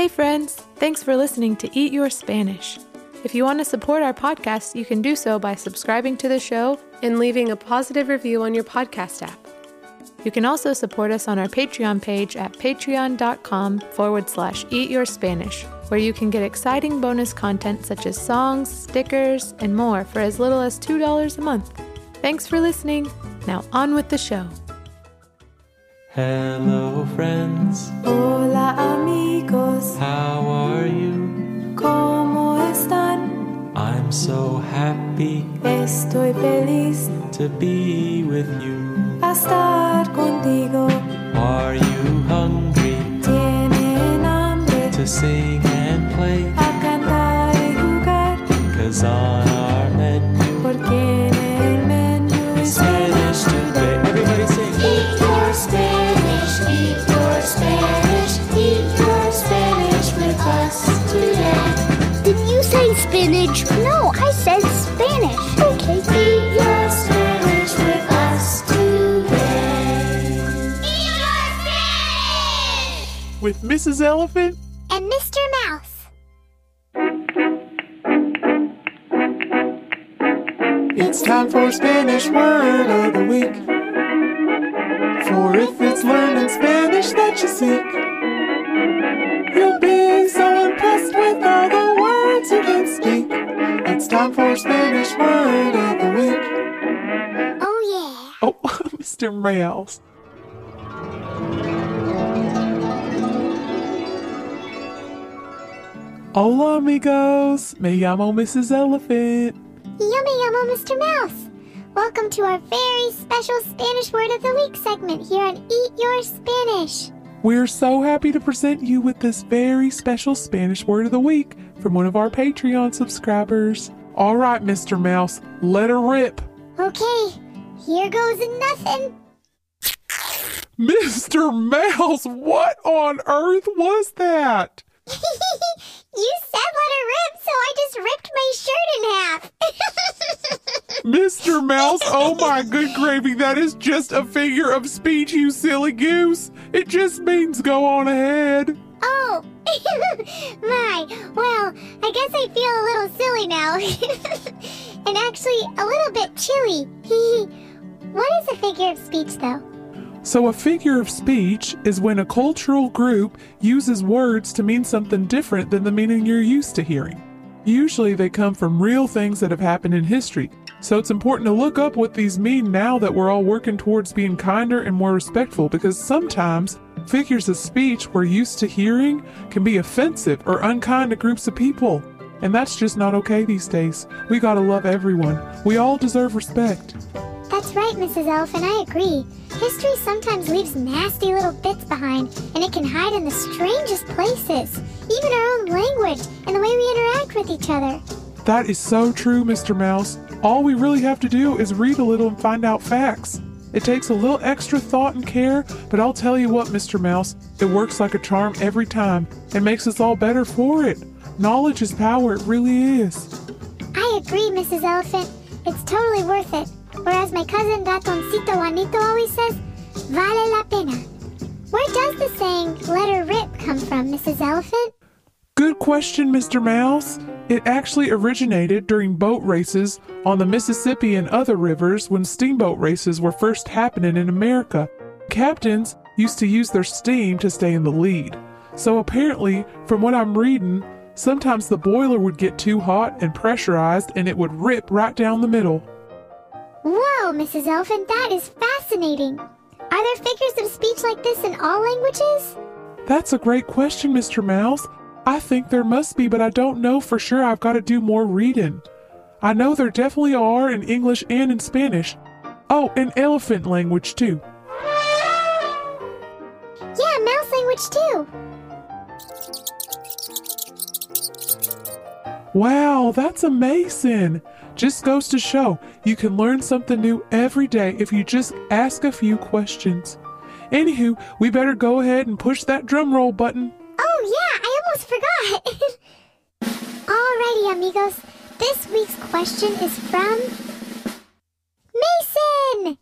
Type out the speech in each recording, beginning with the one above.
Hey, friends! Thanks for listening to Eat Your Spanish. If you want to support our podcast, you can do so by subscribing to the show and leaving a positive review on your podcast app. You can also support us on our Patreon page at patreon.com forward slash eat your Spanish, where you can get exciting bonus content such as songs, stickers, and more for as little as $2 a month. Thanks for listening. Now on with the show. Hello, friends. Hola, amigos. How are you? ¿Cómo están? I'm so happy Estoy feliz to be with you. a estar contigo. Are you hungry Tienen hambre to sing spinach? No, I said Spanish. Okay. Eat your Spanish with us today. Eat your Spanish! with Mrs. Elephant. And Mr. Mouse. It's time for Spanish Word of the Week. For if it's learning Spanish that you seek, Mr. Mouse. Hola, amigos. Me llamo Mrs. Elephant. Yummy, yummy, Mr. Mouse. Welcome to our very special Spanish Word of the Week segment here on Eat Your Spanish. We're so happy to present you with this very special Spanish word of the week from one of our Patreon subscribers. All right, Mr. Mouse, let her rip. Okay, here goes nothing. Mr. Mouse, what on earth was that? you said let her rip, so I just ripped my shirt in half. Mr. Mouse, oh my good gravy, that is just a figure of speech, you silly goose. It just means go on ahead. Oh, my. Well, I guess I feel a little silly now. and actually, a little bit chilly. What is a figure of speech, though? So, a figure of speech is when a cultural group uses words to mean something different than the meaning you're used to hearing. Usually, they come from real things that have happened in history. So, it's important to look up what these mean now that we're all working towards being kinder and more respectful because sometimes figures of speech we're used to hearing can be offensive or unkind to groups of people. And that's just not okay these days. We gotta love everyone. We all deserve respect. That's right, Mrs. Elephant, I agree. History sometimes leaves nasty little bits behind, and it can hide in the strangest places. Even our own language and the way we interact with each other. That is so true, Mr. Mouse. All we really have to do is read a little and find out facts. It takes a little extra thought and care, but I'll tell you what, Mr. Mouse, it works like a charm every time and makes us all better for it. Knowledge is power, it really is. I agree, Mrs. Elephant. It's totally worth it. Or as my cousin Ratoncito Juanito always says, vale la pena. Where does the saying, let her rip, come from, Mrs. Elephant? Good question, Mr. Mouse. It actually originated during boat races on the Mississippi and other rivers when steamboat races were first happening in America. Captains used to use their steam to stay in the lead. So apparently, from what I'm reading, sometimes the boiler would get too hot and pressurized and it would rip right down the middle. Oh, Whoa, Mrs. Elephant, that is fascinating. Are there figures of speech like this in all languages? That's a great question, Mr. Mouse. I think there must be, but I don't know for sure. I've got to do more reading. I know there definitely are in English and in Spanish. Oh, in elephant language too. Yeah, mouse language too. Wow, that's amazing. Just goes to show you can learn something new every day if you just ask a few questions. Anywho, we better go ahead and push that drum roll button. Oh, yeah, I almost forgot. Alrighty, amigos. This week's question is from Mason.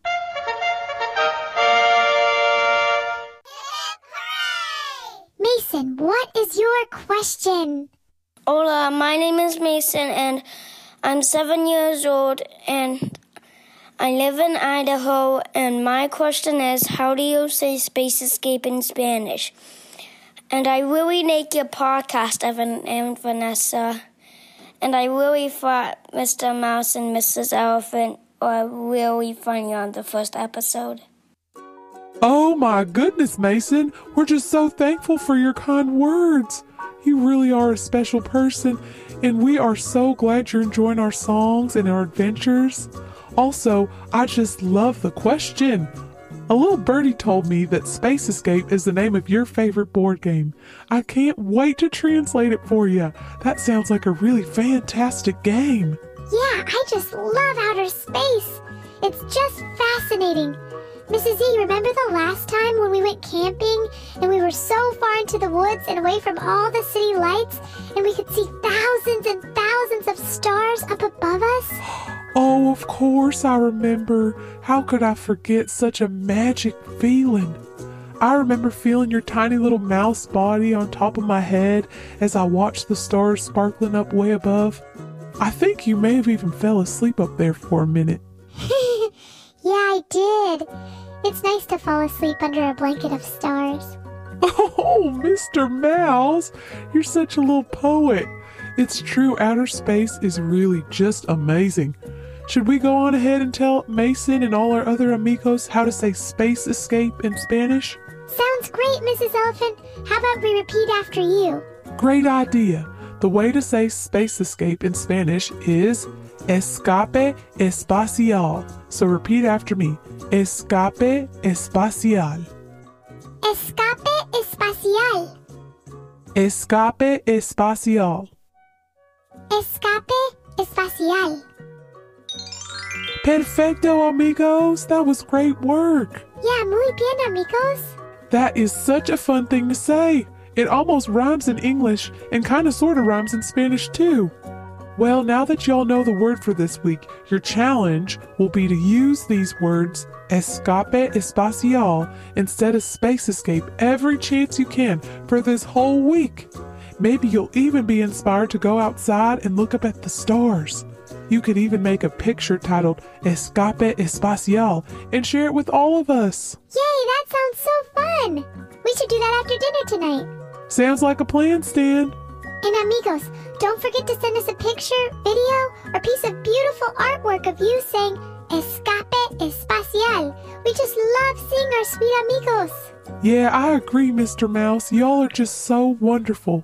Mason, Mason, what is your question? Hola, my name is Mason and I'm seven years old and I live in Idaho. And my question is How do you say space escape in Spanish? And I really like your podcast, Evan and Vanessa. And I really thought Mr. Mouse and Mrs. Elephant were really funny on the first episode. Oh my goodness, Mason. We're just so thankful for your kind words. You really are a special person, and we are so glad you're enjoying our songs and our adventures. Also, I just love the question. A little birdie told me that Space Escape is the name of your favorite board game. I can't wait to translate it for you. That sounds like a really fantastic game. Yeah, I just love outer space. It's just fascinating. Mrs. E, remember the last time when we went camping and we were so far into the woods and away from all the city lights and we could see thousands and thousands of stars up above us? Oh, of course I remember. How could I forget such a magic feeling? I remember feeling your tiny little mouse body on top of my head as I watched the stars sparkling up way above. I think you may have even fell asleep up there for a minute. Yeah, I did. It's nice to fall asleep under a blanket of stars. Oh, Mr. Mouse, you're such a little poet. It's true, outer space is really just amazing. Should we go on ahead and tell Mason and all our other amigos how to say space escape in Spanish? Sounds great, Mrs. Elephant. How about we repeat after you? Great idea. The way to say space escape in Spanish is escape espacial. So repeat after me escape espacial. Escape espacial. Escape espacial. Escape espacial. Perfecto, amigos. That was great work. Yeah, muy bien, amigos. That is such a fun thing to say. It almost rhymes in English and kind of sort of rhymes in Spanish too. Well, now that y'all know the word for this week, your challenge will be to use these words escape espacial instead of space escape every chance you can for this whole week. Maybe you'll even be inspired to go outside and look up at the stars. You could even make a picture titled Escape Espacial and share it with all of us. Yay, that sounds so fun. We should do that after dinner tonight. Sounds like a plan, Stan. And amigos, don't forget to send us a picture, video, or piece of beautiful artwork of you saying Escape Espacial. We just love seeing our sweet amigos. Yeah, I agree, Mr. Mouse. Y'all are just so wonderful.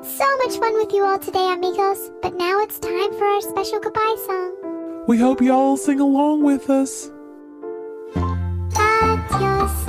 Had so much fun with you all today, amigos, but now it's time for our special goodbye song. We hope y'all sing along with us. Adios,